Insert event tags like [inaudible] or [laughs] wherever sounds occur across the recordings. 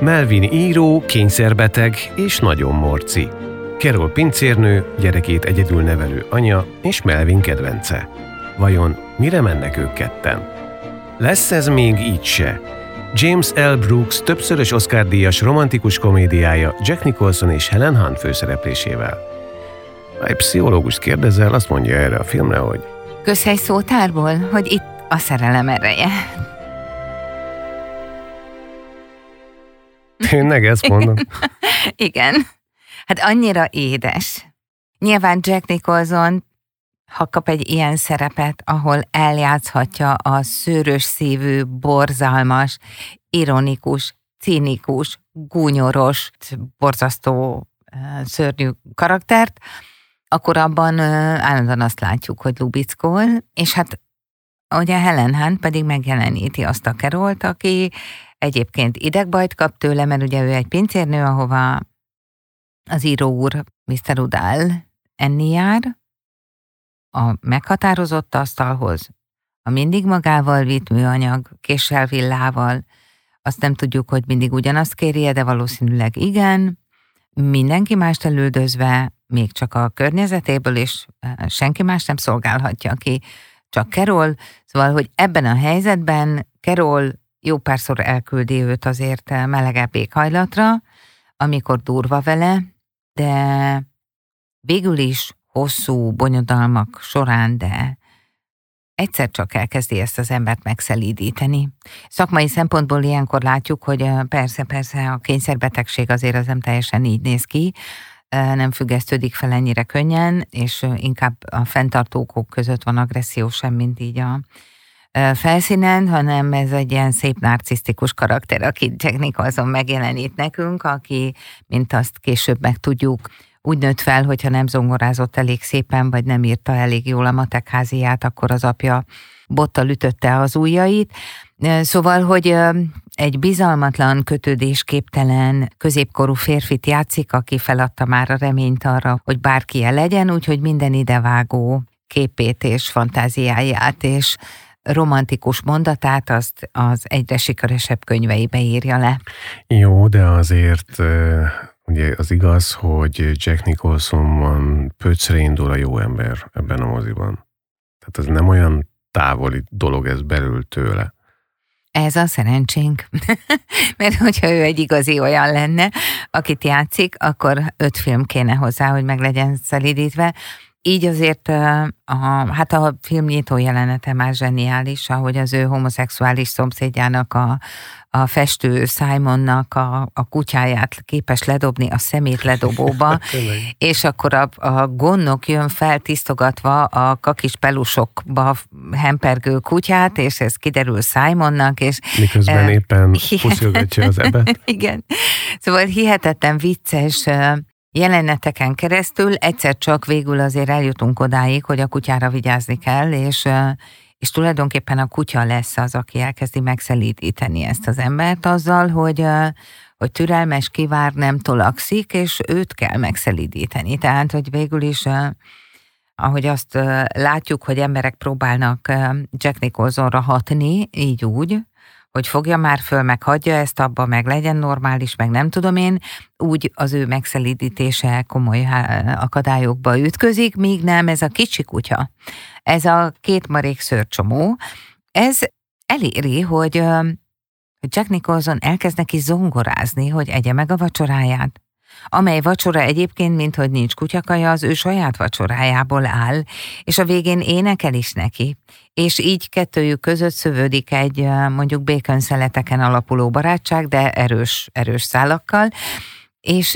Melvin író, kényszerbeteg és nagyon morci. Carol pincérnő, gyerekét egyedül nevelő anya és Melvin kedvence. Vajon mire mennek ők ketten? Lesz ez még így se? James L. Brooks többszörös Oscar-díjas romantikus komédiája Jack Nicholson és Helen Hunt főszereplésével. Ha egy pszichológust kérdezel, azt mondja erre a filmre, hogy Közhely szótárból, hogy itt a szerelem ereje. Tényleg ezt mondom? [laughs] Igen. Hát annyira édes. Nyilván Jack Nicholson, ha kap egy ilyen szerepet, ahol eljátszhatja a szőrös szívű, borzalmas, ironikus, cinikus, gúnyoros, borzasztó, szörnyű karaktert, akkor abban állandóan azt látjuk, hogy lubickol, és hát ugye Helen Hunt pedig megjeleníti azt a Kerolt, aki Egyébként idegbajt kap tőle, mert ugye ő egy pincérnő, ahova az író úr, Mr. Udall enni jár, a meghatározott asztalhoz, a mindig magával vitt műanyag, késsel villával, azt nem tudjuk, hogy mindig ugyanazt kérje, de valószínűleg igen, mindenki mást elődözve, még csak a környezetéből is senki más nem szolgálhatja ki, csak Kerol, szóval, hogy ebben a helyzetben Kerol jó párszor elküldi őt azért melegebb éghajlatra, amikor durva vele, de végül is hosszú bonyodalmak során, de egyszer csak elkezdi ezt az embert megszelídíteni. Szakmai szempontból ilyenkor látjuk, hogy persze-persze a kényszerbetegség azért az nem teljesen így néz ki, nem függesztődik fel ennyire könnyen, és inkább a fenntartókok között van agresszió sem, mint így a felszínen, hanem ez egy ilyen szép narcisztikus karakter, akit Jack Nicholson megjelenít nekünk, aki, mint azt később megtudjuk, úgy nőtt fel, hogyha nem zongorázott elég szépen, vagy nem írta elég jól a matekháziát, akkor az apja bottal ütötte az ujjait. Szóval, hogy egy bizalmatlan, kötődésképtelen, középkorú férfit játszik, aki feladta már a reményt arra, hogy bárki legyen, úgyhogy minden idevágó képét és fantáziáját, és romantikus mondatát azt az egyre sikeresebb könyveibe írja le. Jó, de azért ugye az igaz, hogy Jack Nicholsonban pöcre indul a jó ember ebben a moziban. Tehát ez nem olyan távoli dolog ez belül tőle. Ez a szerencsénk. [laughs] Mert hogyha ő egy igazi olyan lenne, akit játszik, akkor öt film kéne hozzá, hogy meg legyen szelidítve. Így azért a, hát a film nyitó jelenete már zseniális, ahogy az ő homoszexuális szomszédjának a, a festő Simonnak a, a kutyáját képes ledobni a szemét ledobóba, [laughs] és akkor a, a gonnok jön fel tisztogatva a kakis pelusokba hempergő kutyát, és ez kiderül Simonnak, és... Miközben e, éppen [laughs] puszilgatja az ebet. [laughs] Igen. Szóval hihetetlen vicces jeleneteken keresztül egyszer csak végül azért eljutunk odáig, hogy a kutyára vigyázni kell, és, és tulajdonképpen a kutya lesz az, aki elkezdi megszelídíteni ezt az embert azzal, hogy, hogy türelmes, kivár, nem tolakszik, és őt kell megszelídíteni. Tehát, hogy végül is ahogy azt látjuk, hogy emberek próbálnak Jack Nicholsonra hatni, így úgy, hogy fogja már föl, meg hagyja ezt abba, meg legyen normális, meg nem tudom én, úgy az ő megszelídítése komoly akadályokba ütközik, míg nem ez a kicsi kutya. Ez a két marék szörcsomó, ez eléri, hogy Jack Nicholson elkezd neki zongorázni, hogy egye meg a vacsoráját. Amely vacsora egyébként, mint hogy nincs kutyakaja, az ő saját vacsorájából áll, és a végén énekel is neki. És így kettőjük között szövődik egy mondjuk békön alapuló barátság, de erős, erős szálakkal, és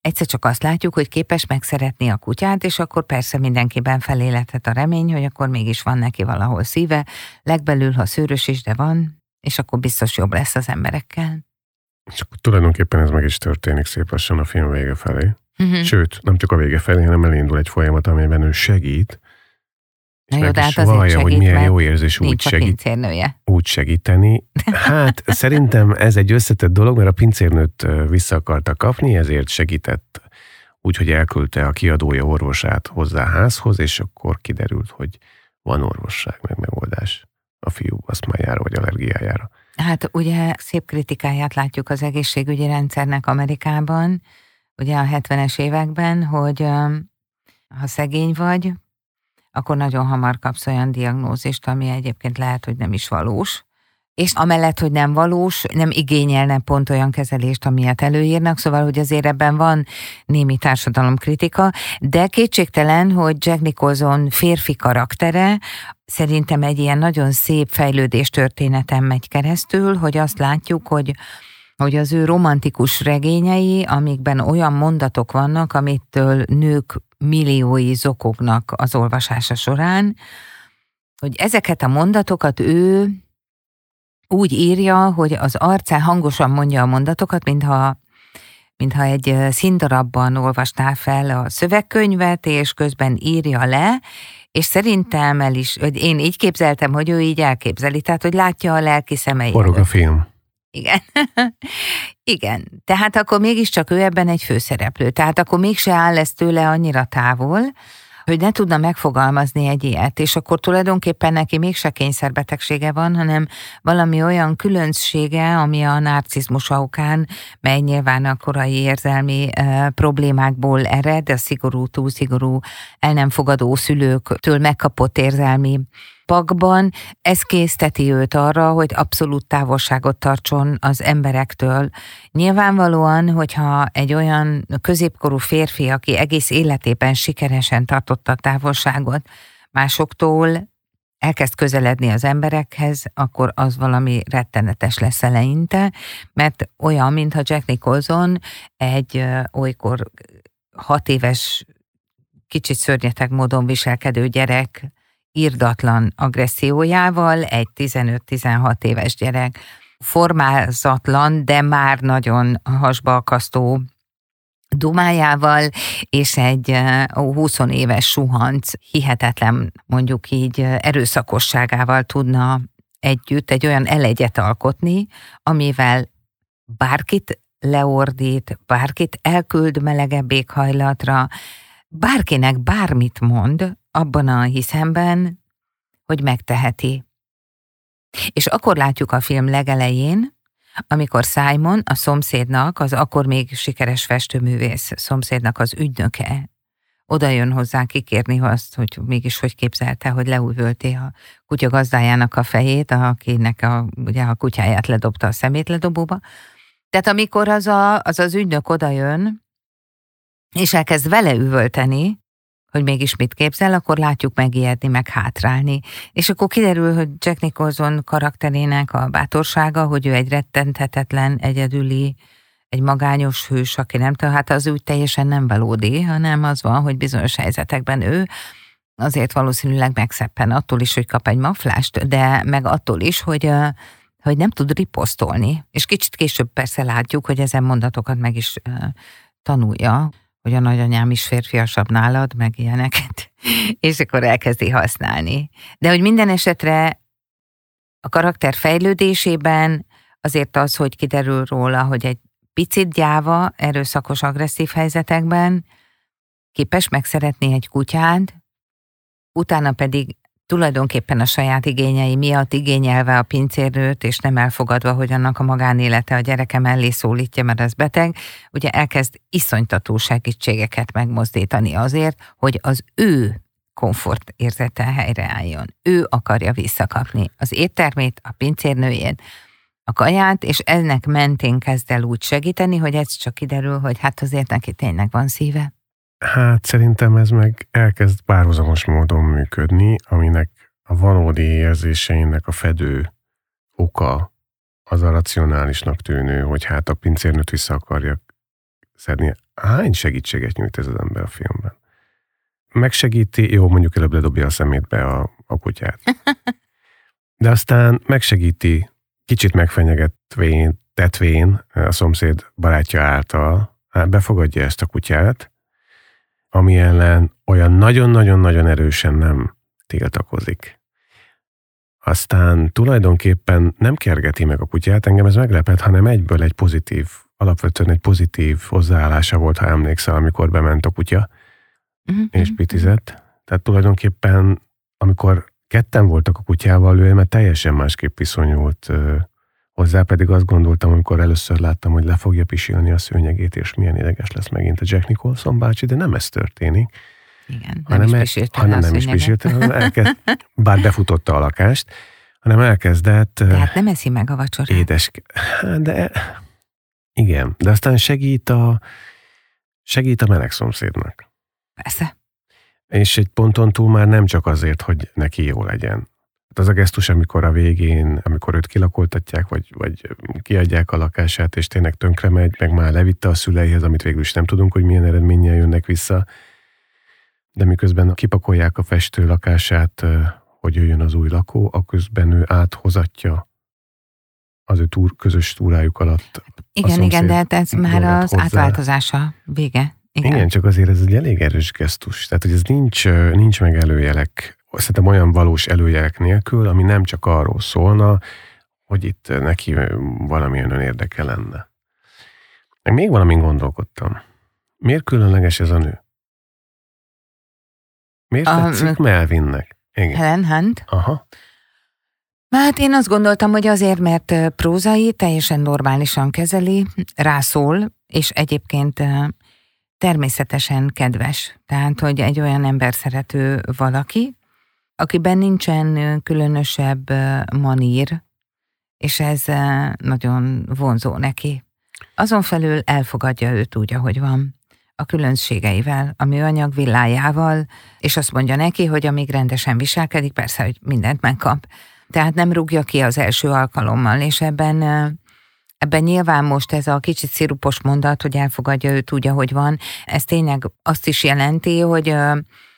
egyszer csak azt látjuk, hogy képes megszeretni a kutyát, és akkor persze mindenkiben felélethet a remény, hogy akkor mégis van neki valahol szíve, legbelül, ha szőrös is, de van, és akkor biztos jobb lesz az emberekkel. És akkor tulajdonképpen ez meg is történik szép lassan a film vége felé. Uh-huh. Sőt, nem csak a vége felé, hanem elindul egy folyamat, amelyben ő segít, Na jó, de hát azért vallja, segít, hogy milyen jó érzés úgy, segít, úgy segíteni. Hát [laughs] szerintem ez egy összetett dolog, mert a pincérnőt vissza akarta kapni, ezért segített úgy, hogy elküldte a kiadója orvosát hozzá a házhoz, és akkor kiderült, hogy van orvosság, meg megoldás a fiú asztmájára vagy allergiájára. Hát ugye szép kritikáját látjuk az egészségügyi rendszernek Amerikában, ugye a 70-es években, hogy ha szegény vagy, akkor nagyon hamar kapsz olyan diagnózist, ami egyébként lehet, hogy nem is valós. És amellett, hogy nem valós, nem igényelne pont olyan kezelést, amilyet előírnak, szóval, hogy azért ebben van némi társadalomkritika, de kétségtelen, hogy Jack Nicholson férfi karaktere szerintem egy ilyen nagyon szép fejlődés történeten megy keresztül, hogy azt látjuk, hogy hogy az ő romantikus regényei, amikben olyan mondatok vannak, amitől nők milliói zokognak az olvasása során, hogy ezeket a mondatokat ő úgy írja, hogy az arcán hangosan mondja a mondatokat, mintha mintha egy színdarabban olvasná fel a szövegkönyvet, és közben írja le, és szerintem el is, hogy én így képzeltem, hogy ő így elképzeli, tehát hogy látja a lelki szemei. Forog a film. Igen. [laughs] Igen. Tehát akkor mégiscsak ő ebben egy főszereplő. Tehát akkor mégse áll ez tőle annyira távol, hogy ne tudna megfogalmazni egy ilyet, és akkor tulajdonképpen neki mégse kényszerbetegsége van, hanem valami olyan különbsége, ami a narcizmus okán, mely nyilván a korai érzelmi e, problémákból ered, a szigorú, túl szigorú, el nem fogadó szülőktől megkapott érzelmi pakban, ez készteti őt arra, hogy abszolút távolságot tartson az emberektől. Nyilvánvalóan, hogyha egy olyan középkorú férfi, aki egész életében sikeresen tartotta a távolságot másoktól, elkezd közeledni az emberekhez, akkor az valami rettenetes lesz eleinte, mert olyan, mintha Jack Nicholson egy olykor hat éves, kicsit szörnyeteg módon viselkedő gyerek írdatlan agressziójával egy 15-16 éves gyerek formázatlan, de már nagyon hasba akasztó dumájával, és egy 20 éves suhanc hihetetlen, mondjuk így erőszakosságával tudna együtt egy olyan elegyet alkotni, amivel bárkit leordít, bárkit elküld melegebb éghajlatra, bárkinek bármit mond, abban a hiszemben, hogy megteheti. És akkor látjuk a film legelején, amikor Simon, a szomszédnak, az akkor még sikeres festőművész szomszédnak az ügynöke, oda jön hozzá kikérni azt, hogy mégis hogy képzelte, hogy leújvölté a kutya gazdájának a fejét, akinek a, ugye a kutyáját ledobta a szemétledobóba. Tehát amikor az, a, az az ügynök oda jön, és elkezd vele üvölteni, hogy mégis mit képzel, akkor látjuk megijedni, meg hátrálni. És akkor kiderül, hogy Jack Nicholson karakterének a bátorsága, hogy ő egy rettenthetetlen, egyedüli, egy magányos hős, aki nem tudom, hát az úgy teljesen nem valódi, hanem az van, hogy bizonyos helyzetekben ő azért valószínűleg megszeppen attól is, hogy kap egy maflást, de meg attól is, hogy hogy nem tud riposztolni. És kicsit később persze látjuk, hogy ezen mondatokat meg is tanulja hogy a nagyanyám is férfiasabb nálad, meg ilyeneket, [laughs] és akkor elkezdi használni. De hogy minden esetre a karakter fejlődésében azért az, hogy kiderül róla, hogy egy picit gyáva, erőszakos, agresszív helyzetekben képes megszeretni egy kutyát, utána pedig tulajdonképpen a saját igényei miatt igényelve a pincérnőt, és nem elfogadva, hogy annak a magánélete a gyereke mellé szólítja, mert ez beteg, ugye elkezd iszonytató segítségeket megmozdítani azért, hogy az ő komfort érzete helyreálljon. Ő akarja visszakapni az éttermét, a pincérnőjét, a kaját, és ennek mentén kezd el úgy segíteni, hogy ez csak kiderül, hogy hát azért neki tényleg van szíve. Hát szerintem ez meg elkezd párhuzamos módon működni, aminek a valódi érzéseinek a fedő oka az a racionálisnak tűnő, hogy hát a pincérnőt vissza akarja szedni. Hány segítséget nyújt ez az ember a filmben? Megsegíti, jó, mondjuk előbb ledobja a szemétbe a, a kutyát. De aztán megsegíti, kicsit megfenyegetvén, tetvén a szomszéd barátja által, hát befogadja ezt a kutyát, ami ellen olyan nagyon-nagyon-nagyon erősen nem tiltakozik. Aztán tulajdonképpen nem kergeti meg a kutyát, engem ez meglepett, hanem egyből egy pozitív, alapvetően egy pozitív hozzáállása volt, ha emlékszel, amikor bement a kutya, uh-huh. és mhm, pitizett. Tehát tulajdonképpen, amikor ketten voltak a kutyával, ő mert teljesen másképp viszonyult hozzá, pedig azt gondoltam, amikor először láttam, hogy le fogja pisilni a szőnyegét, és milyen ideges lesz megint a Jack Nicholson bácsi, de nem ez történik. Igen, nem hanem is pisiltem hanem nem is pisiltem, elkezd, [laughs] bár befutotta a lakást, hanem elkezdett... Tehát nem eszi meg a vacsorát. Édes, de igen, de aztán segít a, segít a meleg szomszédnak. Persze. És egy ponton túl már nem csak azért, hogy neki jó legyen. Hát az a gesztus, amikor a végén, amikor őt kilakoltatják, vagy, vagy kiadják a lakását, és tényleg tönkre megy, meg már levitte a szüleihez, amit végül is nem tudunk, hogy milyen eredménnyel jönnek vissza, de miközben kipakolják a festő lakását, hogy jöjjön az új lakó, aközben ő áthozatja az ő túr, közös túrájuk alatt. Igen, igen, de hát ez már az hozzá. átváltozása vége. Igen. igen, csak azért ez egy elég erős gesztus. Tehát, hogy ez nincs, nincs meg előjelek, szerintem olyan valós előjelek nélkül, ami nem csak arról szólna, hogy itt neki valamilyen érdeke lenne. Meg még valamin gondolkodtam. Miért különleges ez a nő? Miért a, tetszik Melvinnek? Igen. Helen Hunt? Aha. Hát én azt gondoltam, hogy azért, mert prózai teljesen normálisan kezeli, rászól, és egyébként természetesen kedves. Tehát, hogy egy olyan ember szerető valaki, akiben nincsen különösebb manír, és ez nagyon vonzó neki. Azon felül elfogadja őt úgy, ahogy van a különbségeivel, a műanyag villájával, és azt mondja neki, hogy amíg rendesen viselkedik, persze, hogy mindent megkap. Tehát nem rúgja ki az első alkalommal, és ebben Ebben nyilván most ez a kicsit szirupos mondat, hogy elfogadja őt úgy, ahogy van, ez tényleg azt is jelenti, hogy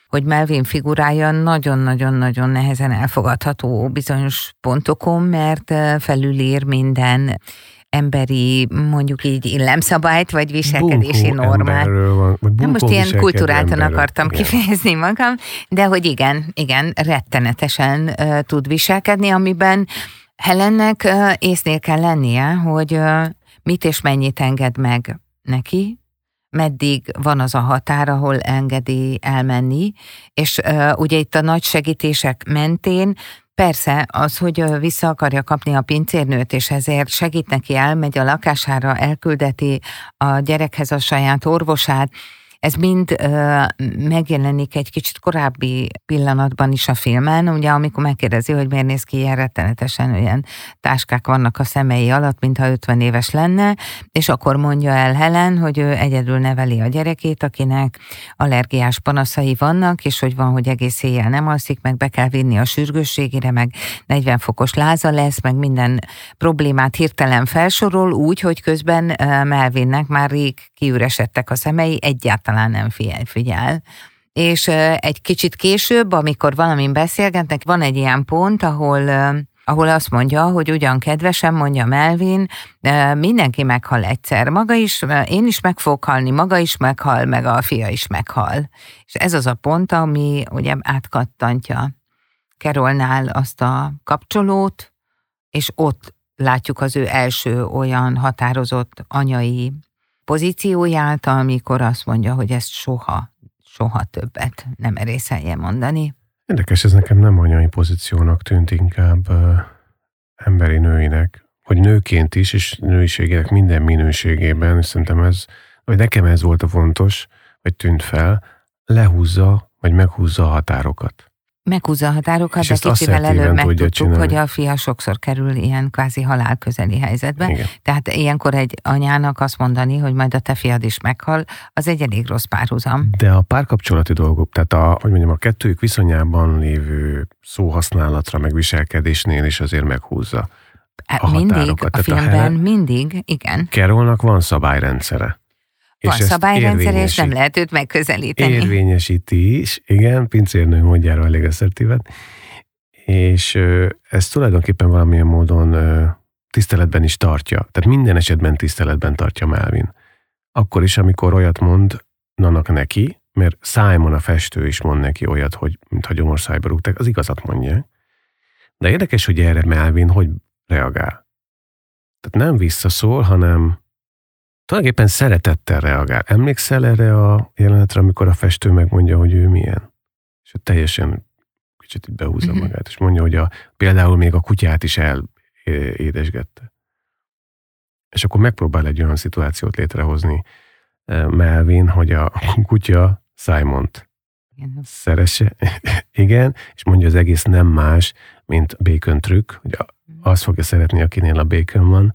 hogy Melvin figurája nagyon-nagyon-nagyon nehezen elfogadható bizonyos pontokon, mert felülír minden emberi, mondjuk így illemszabályt, vagy viselkedési bunkó normát. Van, vagy Na most ilyen kultúráltan akartam igen. kifejezni magam, de hogy igen, igen, rettenetesen uh, tud viselkedni, amiben Helennek észnél kell lennie, hogy mit és mennyit enged meg neki, meddig van az a határ, ahol engedi elmenni, és ugye itt a nagy segítések mentén Persze, az, hogy vissza akarja kapni a pincérnőt, és ezért segít neki, elmegy a lakására, elküldeti a gyerekhez a saját orvosát, ez mind ö, megjelenik egy kicsit korábbi pillanatban is a filmen, ugye amikor megkérdezi, hogy miért néz ki ilyen rettenetesen, olyan táskák vannak a szemei alatt, mintha 50 éves lenne, és akkor mondja el Helen, hogy ő egyedül neveli a gyerekét, akinek allergiás panaszai vannak, és hogy van, hogy egész éjjel nem alszik, meg be kell vinni a sürgősségére, meg 40 fokos láza lesz, meg minden problémát hirtelen felsorol, úgy, hogy közben Melvinnek már rég kiüresedtek a szemei, egyáltalán talán nem figyel. És egy kicsit később, amikor valamin beszélgetnek, van egy ilyen pont, ahol ahol azt mondja, hogy ugyan kedvesen, mondja Melvin, mindenki meghal egyszer. Maga is, én is meg fogok halni, maga is meghal, meg a fia is meghal. És ez az a pont, ami ugye átkattantja Kerolnál azt a kapcsolót, és ott látjuk az ő első olyan határozott anyai pozícióját, amikor azt mondja, hogy ezt soha, soha többet nem erészelje mondani. Érdekes, ez nekem nem anyai pozíciónak tűnt, inkább uh, emberi nőinek, hogy nőként is, és nőiségének minden minőségében, szerintem ez, vagy nekem ez volt a fontos, vagy tűnt fel, lehúzza, vagy meghúzza a határokat. Meghúzza a határokat, És de kicsivel előbb megtudtuk, csinálni. hogy a fia sokszor kerül ilyen kvázi halálközeli helyzetbe. Igen. Tehát ilyenkor egy anyának azt mondani, hogy majd a te fiad is meghal, az egy elég rossz párhuzam. De a párkapcsolati dolgok, tehát a, hogy mondjam, a kettőjük viszonyában lévő szóhasználatra, meg viselkedésnél is azért meghúzza. A mindig, határokat, a tehát a filmben Helen- mindig, igen. Carolnak van szabályrendszere. Van ezt szabályrendszer, és nem lehet őt megközelíteni. Érvényesíti is, igen, pincérnő mondjára elég asszertíven. És ez tulajdonképpen valamilyen módon tiszteletben is tartja. Tehát minden esetben tiszteletben tartja Melvin. Akkor is, amikor olyat mond nanak neki, mert Simon a festő is mond neki olyat, hogy mintha gyomorszájba rúgták, az igazat mondja. De érdekes, hogy erre Melvin hogy reagál. Tehát nem visszaszól, hanem tulajdonképpen szeretettel reagál. Emlékszel erre a jelenetre, amikor a festő megmondja, hogy ő milyen? És ő teljesen kicsit így behúzza Mhm. magát, és mondja, hogy a, például még a kutyát is elédesgette. És akkor megpróbál egy olyan szituációt létrehozni eh, Melvin, hogy a [laughs] kutya Simont Igen. szeresse, [laughs] igen, és mondja, az egész nem más, mint bacon trükk, hogy a- azt fogja szeretni, akinél a bacon van,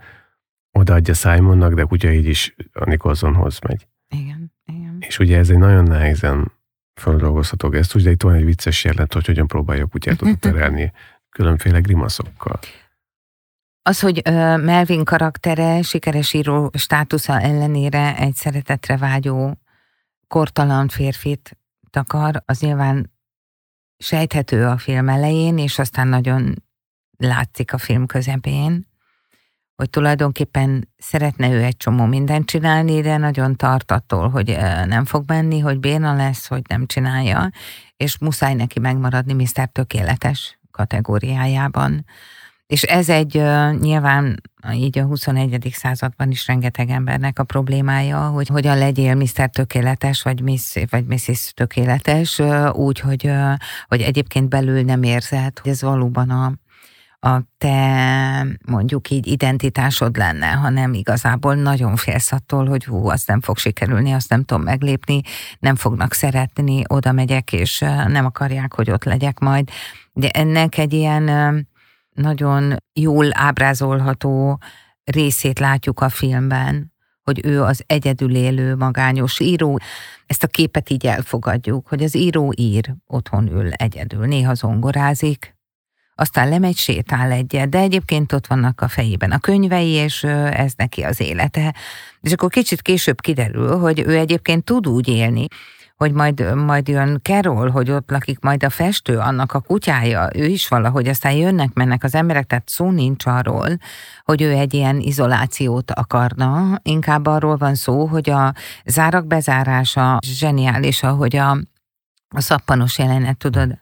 odaadja Simonnak, de kutya így is a Nicholsonhoz megy. Igen, igen. És ugye ez egy nagyon nehezen földolgozható gesztus, de itt van egy vicces jelenet, hogy hogyan próbálja a kutyát oda [laughs] terelni különféle grimaszokkal. Az, hogy ö, Melvin karaktere sikeres író státusza ellenére egy szeretetre vágyó kortalan férfit takar, az nyilván sejthető a film elején, és aztán nagyon látszik a film közepén, hogy tulajdonképpen szeretne ő egy csomó mindent csinálni, de nagyon tart attól, hogy nem fog menni, hogy béna lesz, hogy nem csinálja, és muszáj neki megmaradni Mr. Tökéletes kategóriájában. És ez egy nyilván így a 21. században is rengeteg embernek a problémája, hogy hogyan legyél Mr. Tökéletes, vagy Miss, vagy Mrs. Tökéletes, úgy, hogy, hogy egyébként belül nem érzed, hogy ez valóban a, a te mondjuk így identitásod lenne, hanem igazából nagyon félsz attól, hogy hú, azt nem fog sikerülni, azt nem tudom meglépni, nem fognak szeretni, oda megyek, és nem akarják, hogy ott legyek majd. De ennek egy ilyen nagyon jól ábrázolható részét látjuk a filmben, hogy ő az egyedül élő magányos író. Ezt a képet így elfogadjuk, hogy az író ír, otthon ül egyedül, néha zongorázik, aztán lemegy, sétál egyet, de egyébként ott vannak a fejében a könyvei, és ez neki az élete. És akkor kicsit később kiderül, hogy ő egyébként tud úgy élni, hogy majd, majd jön Carol, hogy ott lakik majd a festő, annak a kutyája, ő is valahogy, aztán jönnek, mennek az emberek, tehát szó nincs arról, hogy ő egy ilyen izolációt akarna, inkább arról van szó, hogy a zárak bezárása zseniális, ahogy a, a szappanos jelenet, tudod,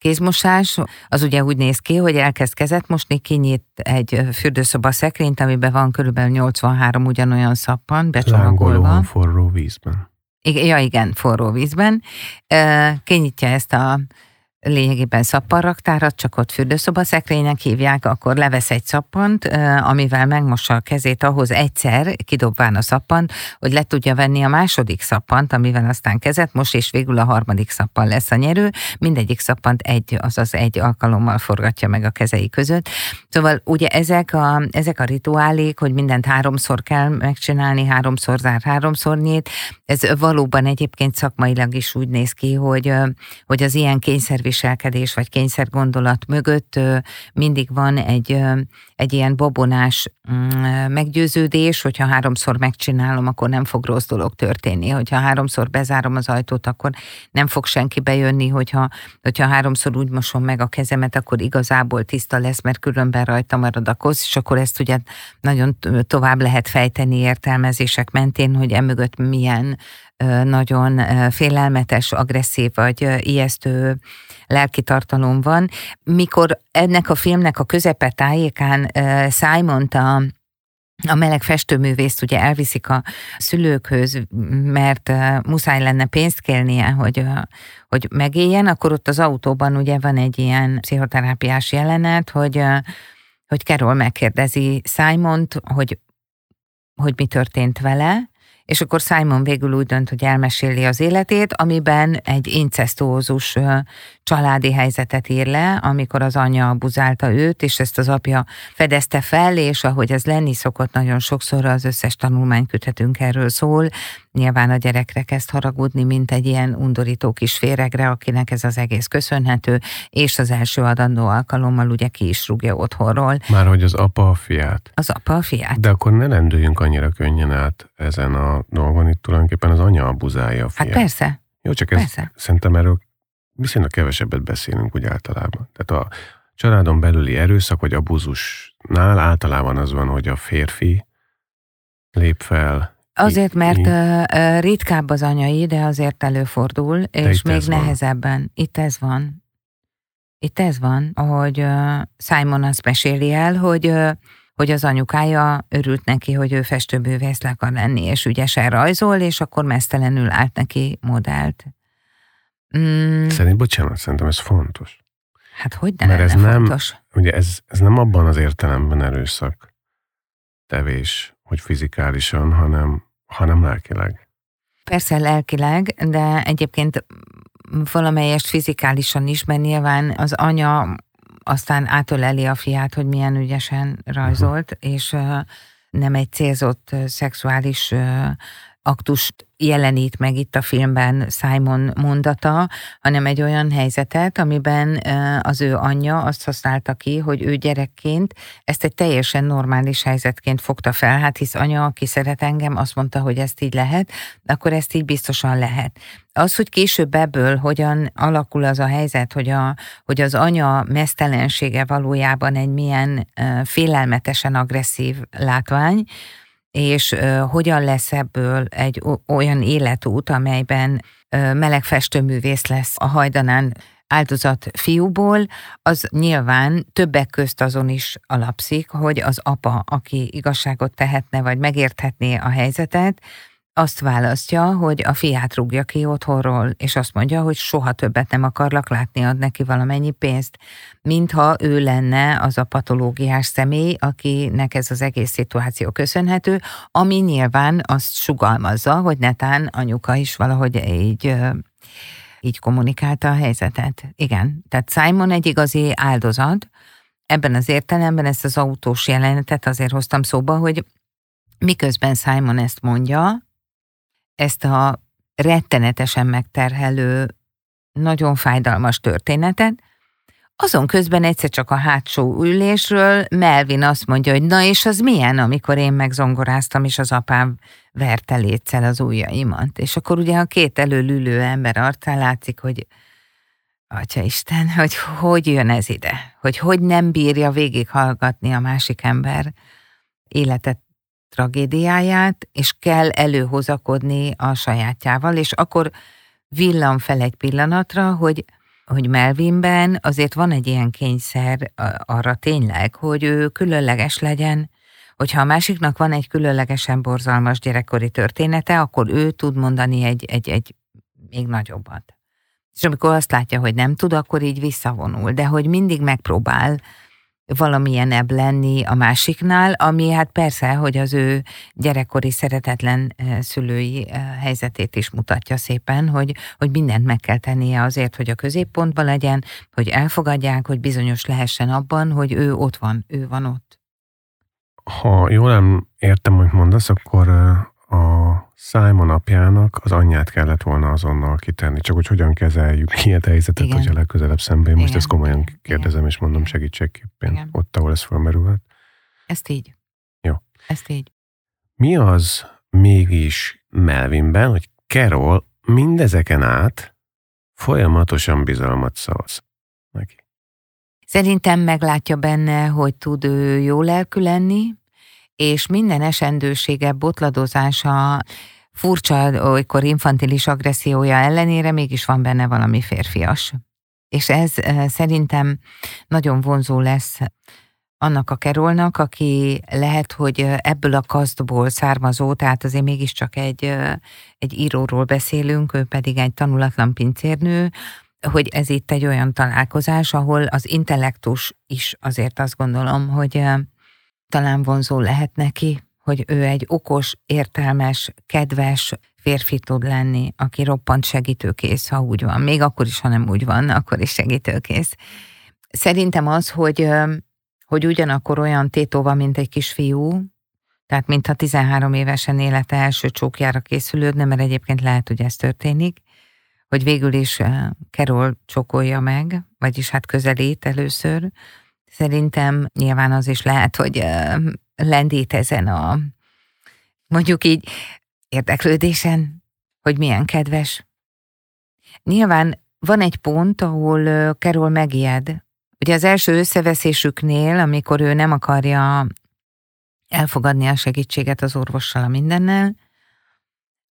kézmosás, az ugye úgy néz ki, hogy elkezd kezet mosni, kinyit egy fürdőszoba szekrényt, amiben van körülbelül 83 ugyanolyan szappan, becsomagolva. Lángolóan forró vízben. Ja igen, forró vízben. Kinyitja ezt a lényegében szappanraktárat, csak ott fürdőszoba szekrénynek hívják, akkor levesz egy szappant, amivel megmossa a kezét ahhoz egyszer, kidobván a szappant, hogy le tudja venni a második szappant, amivel aztán kezet most, és végül a harmadik szappan lesz a nyerő. Mindegyik szappant egy, azaz egy alkalommal forgatja meg a kezei között. Szóval ugye ezek a, ezek a rituálék, hogy mindent háromszor kell megcsinálni, háromszor zár, háromszor nyit, ez valóban egyébként szakmailag is úgy néz ki, hogy, hogy az ilyen kényszerviselkedés vagy kényszergondolat mögött mindig van egy, egy ilyen babonás mm, meggyőződés, hogyha háromszor megcsinálom, akkor nem fog rossz dolog történni. Hogyha háromszor bezárom az ajtót, akkor nem fog senki bejönni, hogyha, hogyha háromszor úgy mosom meg a kezemet, akkor igazából tiszta lesz, mert különben rajta marad a kosz, és akkor ezt ugye nagyon tovább lehet fejteni értelmezések mentén, hogy emögött milyen nagyon félelmetes, agresszív vagy ijesztő lelki tartalom van. Mikor ennek a filmnek a közepe tájékán simon a a meleg festőművészt ugye elviszik a szülőkhöz, mert muszáj lenne pénzt kérnie, hogy, hogy megéljen, akkor ott az autóban ugye van egy ilyen pszichoterápiás jelenet, hogy, hogy Carol megkérdezi Simont, hogy, hogy mi történt vele, és akkor Simon végül úgy dönt, hogy elmeséli az életét, amiben egy incestózus családi helyzetet ír le, amikor az anya abuzálta őt, és ezt az apja fedezte fel, és ahogy ez lenni szokott nagyon sokszor, az összes tanulmánykötetünk erről szól, nyilván a gyerekre kezd haragudni, mint egy ilyen undorító kis féregre, akinek ez az egész köszönhető, és az első adandó alkalommal ugye ki is rúgja otthonról. Már hogy az apa a fiát. Az apa a fiát. De akkor ne lendüljünk annyira könnyen át ezen a dolgon, itt tulajdonképpen az anya abuzálja a Hát fiát. persze, Jó, csak ez, persze. szerintem erről viszonylag kevesebbet beszélünk úgy általában. Tehát a családon belüli erőszak vagy abúzusnál általában az van, hogy a férfi lép fel. Azért, mert ö, ritkább az anyai, de azért előfordul, és itt még van. nehezebben. Itt ez van. Itt ez van, hogy ö, Simon azt meséli el, hogy ö, hogy az anyukája örült neki, hogy ő festőművész le akar lenni, és ügyesen rajzol, és akkor mesztelenül állt neki modellt. Mm, Szerint, bocsánat, szerintem ez fontos. hát hogy ne mert ez lenne nem- fontos? Ugye ez, ez nem abban az értelemben erőszak tevés, hogy fizikálisan, hanem, hanem lelkileg. Persze lelkileg, de egyébként valamelyest fizikálisan is, mert nyilván az anya aztán átöleli a fiát, hogy milyen ügyesen rajzolt, uh-huh. és nem egy célzott szexuális aktust jelenít meg itt a filmben Simon mondata, hanem egy olyan helyzetet, amiben az ő anyja azt használta ki, hogy ő gyerekként ezt egy teljesen normális helyzetként fogta fel, hát hisz anya, aki szeret engem, azt mondta, hogy ezt így lehet, akkor ezt így biztosan lehet. Az, hogy később ebből hogyan alakul az a helyzet, hogy, a, hogy az anya mesztelensége valójában egy milyen félelmetesen agresszív látvány, és hogyan lesz ebből egy olyan életút, amelyben meleg festőművész lesz a hajdanán áldozat fiúból, az nyilván többek közt azon is alapszik, hogy az apa, aki igazságot tehetne, vagy megérthetné a helyzetet, azt választja, hogy a fiát rúgja ki otthonról, és azt mondja, hogy soha többet nem akarlak látni, ad neki valamennyi pénzt, mintha ő lenne az a patológiás személy, akinek ez az egész szituáció köszönhető, ami nyilván azt sugalmazza, hogy netán anyuka is valahogy így így kommunikálta a helyzetet. Igen, tehát Simon egy igazi áldozat. Ebben az értelemben ezt az autós jelenetet azért hoztam szóba, hogy miközben Simon ezt mondja, ezt a rettenetesen megterhelő, nagyon fájdalmas történetet, azon közben egyszer csak a hátsó ülésről Melvin azt mondja, hogy na és az milyen, amikor én megzongoráztam, és az apám verte létszel az ujjaimat. És akkor ugye a két előlülő ember arcán látszik, hogy Atya Isten, hogy hogy jön ez ide? Hogy hogy nem bírja végighallgatni a másik ember életet tragédiáját, és kell előhozakodni a sajátjával, és akkor villan fel egy pillanatra, hogy, hogy Melvinben azért van egy ilyen kényszer arra tényleg, hogy ő különleges legyen, hogyha a másiknak van egy különlegesen borzalmas gyerekkori története, akkor ő tud mondani egy, egy, egy még nagyobbat. És amikor azt látja, hogy nem tud, akkor így visszavonul, de hogy mindig megpróbál valamilyen ebb lenni a másiknál, ami hát persze, hogy az ő gyerekkori szeretetlen eh, szülői eh, helyzetét is mutatja szépen, hogy, hogy mindent meg kell tennie azért, hogy a középpontban legyen, hogy elfogadják, hogy bizonyos lehessen abban, hogy ő ott van, ő van ott. Ha jól nem értem, hogy mondasz, akkor ö, a Simon apjának az anyját kellett volna azonnal kitenni. Csak hogy hogyan kezeljük ilyen helyzetet, Igen. hogyha legközelebb szembe. Én Most Igen. ezt komolyan Igen. kérdezem, és mondom segítségképpen. Igen. Ott, ahol ez felmerülhet. Ezt így. Jó. Ezt így. Mi az mégis Melvinben, hogy Carol mindezeken át folyamatosan bizalmat szavaz neki? Szerintem meglátja benne, hogy tud ő jó lelkű lenni, és minden esendősége, botladozása, furcsa, olykor infantilis agressziója ellenére mégis van benne valami férfias. És ez eh, szerintem nagyon vonzó lesz annak a Kerolnak, aki lehet, hogy eh, ebből a kasztból származó, tehát azért mégiscsak egy, eh, egy íróról beszélünk, ő pedig egy tanulatlan pincérnő, hogy ez itt egy olyan találkozás, ahol az intellektus is azért azt gondolom, hogy talán vonzó lehet neki, hogy ő egy okos, értelmes, kedves férfi tud lenni, aki roppant segítőkész, ha úgy van. Még akkor is, ha nem úgy van, akkor is segítőkész. Szerintem az, hogy, hogy ugyanakkor olyan tétova, mint egy kisfiú, tehát mintha 13 évesen élete első csókjára készülődne, mert egyébként lehet, hogy ez történik, hogy végül is Kerol csókolja meg, vagyis hát közelít először. Szerintem nyilván az is lehet, hogy lendít ezen a mondjuk így érdeklődésen, hogy milyen kedves. Nyilván van egy pont, ahol Kerol megijed. Ugye az első összeveszésüknél, amikor ő nem akarja elfogadni a segítséget az orvossal a mindennel,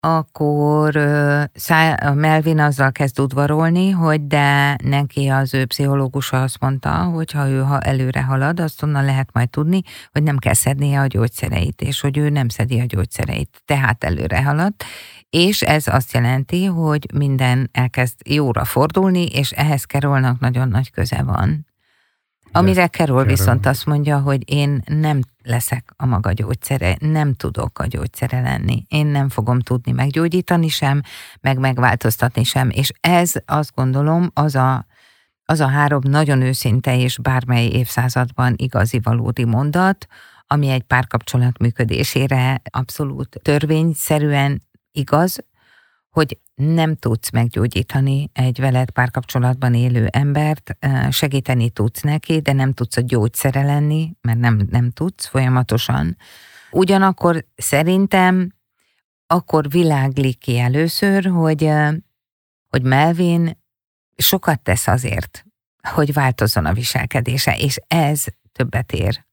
akkor uh, Melvin azzal kezd udvarolni, hogy de neki az ő pszichológusa azt mondta, hogy ha ő ha előre halad, azt onnan lehet majd tudni, hogy nem kell szednie a gyógyszereit, és hogy ő nem szedi a gyógyszereit, tehát előre halad, és ez azt jelenti, hogy minden elkezd jóra fordulni, és ehhez Kerolnak nagyon nagy köze van. Amire Carol viszont azt mondja, hogy én nem leszek a maga gyógyszere, nem tudok a gyógyszere lenni. Én nem fogom tudni meggyógyítani sem, meg megváltoztatni sem. És ez azt gondolom az a, az a három nagyon őszinte és bármely évszázadban igazi valódi mondat, ami egy párkapcsolat működésére abszolút törvényszerűen igaz, hogy nem tudsz meggyógyítani egy veled párkapcsolatban élő embert, segíteni tudsz neki, de nem tudsz a gyógyszere lenni, mert nem, nem tudsz folyamatosan. Ugyanakkor szerintem akkor világlik ki először, hogy, hogy Melvin sokat tesz azért, hogy változzon a viselkedése, és ez többet ér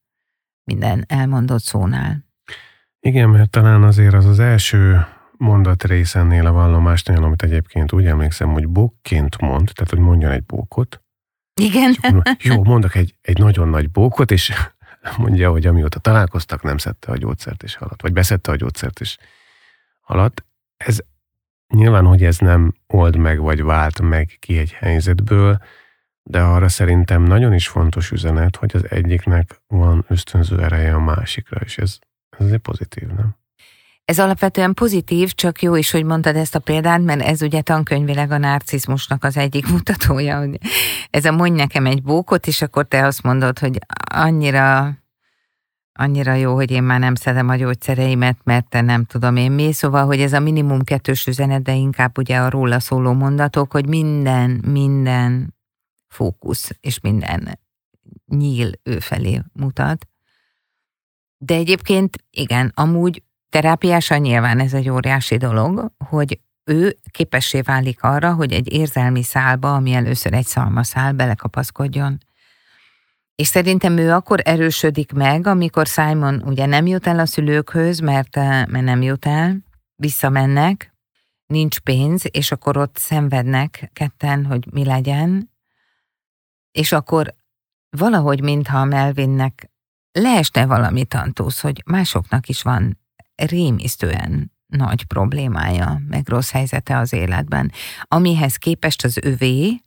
minden elmondott szónál. Igen, mert talán azért az az első mondat részennél a vallomásnál, amit egyébként úgy emlékszem, hogy bókként mond, tehát hogy mondjon egy bókot. Igen. Jó, mondok egy, egy nagyon nagy bókot, és [laughs] mondja, hogy amióta találkoztak, nem szedte a gyógyszert és halat, vagy beszedte a gyógyszert és halat. Ez nyilván, hogy ez nem old meg, vagy vált meg ki egy helyzetből, de arra szerintem nagyon is fontos üzenet, hogy az egyiknek van ösztönző ereje a másikra, és ez, ez azért pozitív, nem? Ez alapvetően pozitív, csak jó is, hogy mondtad ezt a példát, mert ez ugye tankönyvileg a narcizmusnak az egyik [laughs] mutatója, hogy ez a mondj nekem egy bókot, és akkor te azt mondod, hogy annyira annyira jó, hogy én már nem szedem a gyógyszereimet, mert te nem tudom én mi. Szóval, hogy ez a minimum kettős üzenet, de inkább ugye a róla szóló mondatok, hogy minden, minden fókusz, és minden nyíl ő felé mutat. De egyébként igen, amúgy terápiásan nyilván ez egy óriási dolog, hogy ő képessé válik arra, hogy egy érzelmi szálba, ami először egy szalmaszál, belekapaszkodjon. És szerintem ő akkor erősödik meg, amikor Simon ugye nem jut el a szülőkhöz, mert, eh, mert nem jut el, visszamennek, nincs pénz, és akkor ott szenvednek ketten, hogy mi legyen, és akkor valahogy, mintha Melvinnek leesne valami tantusz, hogy másoknak is van rémisztően nagy problémája, meg rossz helyzete az életben, amihez képest az övé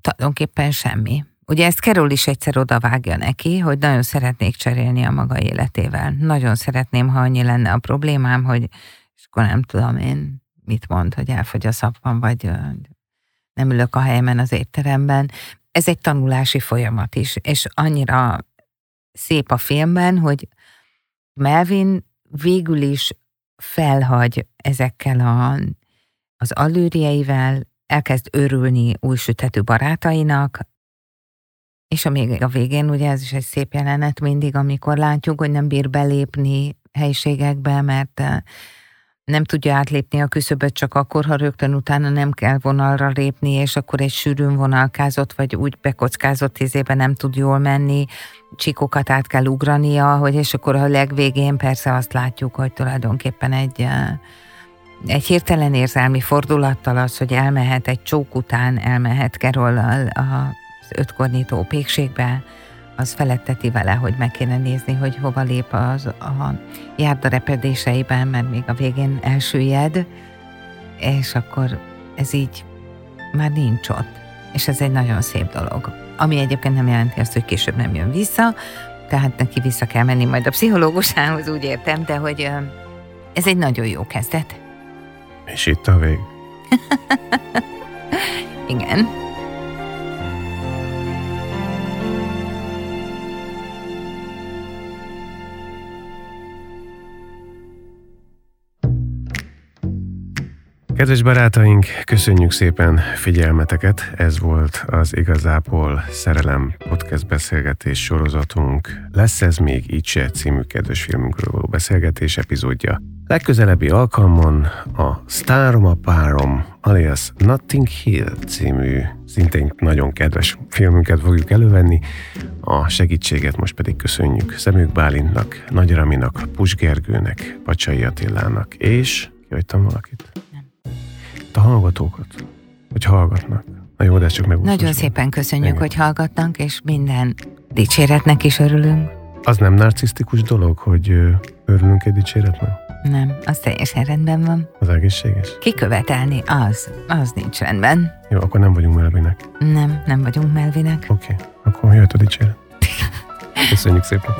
tulajdonképpen semmi. Ugye ezt Carol is egyszer odavágja neki, hogy nagyon szeretnék cserélni a maga életével. Nagyon szeretném, ha annyi lenne a problémám, hogy és akkor nem tudom én, mit mond, hogy elfogy a szappan, vagy nem ülök a helyemen az étteremben. Ez egy tanulási folyamat is, és annyira szép a filmben, hogy Melvin végül is felhagy ezekkel a, az allőrieivel, elkezd örülni új sütető barátainak, és a még a végén, ugye ez is egy szép jelenet mindig, amikor látjuk, hogy nem bír belépni helyiségekbe, mert nem tudja átlépni a küszöböt csak akkor, ha rögtön utána nem kell vonalra lépni, és akkor egy sűrűn vonalkázott, vagy úgy bekockázott tízében nem tud jól menni, csikokat át kell ugrania, hogy és akkor a legvégén persze azt látjuk, hogy tulajdonképpen egy, egy hirtelen érzelmi fordulattal az, hogy elmehet egy csók után, elmehet Kerollal az ötkornyitó pékségbe, az feletteti vele, hogy meg kéne nézni, hogy hova lép az a járda repedéseiben, mert még a végén elsüllyed, és akkor ez így már nincs ott. És ez egy nagyon szép dolog. Ami egyébként nem jelenti azt, hogy később nem jön vissza, tehát neki vissza kell menni majd a pszichológusához, úgy értem, de hogy ez egy nagyon jó kezdet. És itt a vég. [laughs] Igen. Kedves barátaink, köszönjük szépen figyelmeteket. Ez volt az Igazából Szerelem podcast beszélgetés sorozatunk. Lesz ez még így se című kedves filmünkről való beszélgetés epizódja. Legközelebbi alkalmon a Sztárom a párom, alias Nothing Hill című szintén nagyon kedves filmünket fogjuk elővenni. A segítséget most pedig köszönjük Szemük Bálintnak, Nagy Raminak, Pus Pacsai Attilának, és kihagytam valakit? A hallgatókat, hogy hallgatnak. Na jó, de csak meg. Nagyon szépen köszönjük, Igen. hogy hallgatnak, és minden dicséretnek is örülünk. Az nem narcisztikus dolog, hogy örülünk egy dicséretnek? Nem, az teljesen rendben van. Az egészséges? Kikövetelni, az, az nincs rendben. Jó, akkor nem vagyunk melvinek. Nem, nem vagyunk melvinek. Oké, okay. akkor jöhet a dicséret. [laughs] Köszönjük szépen.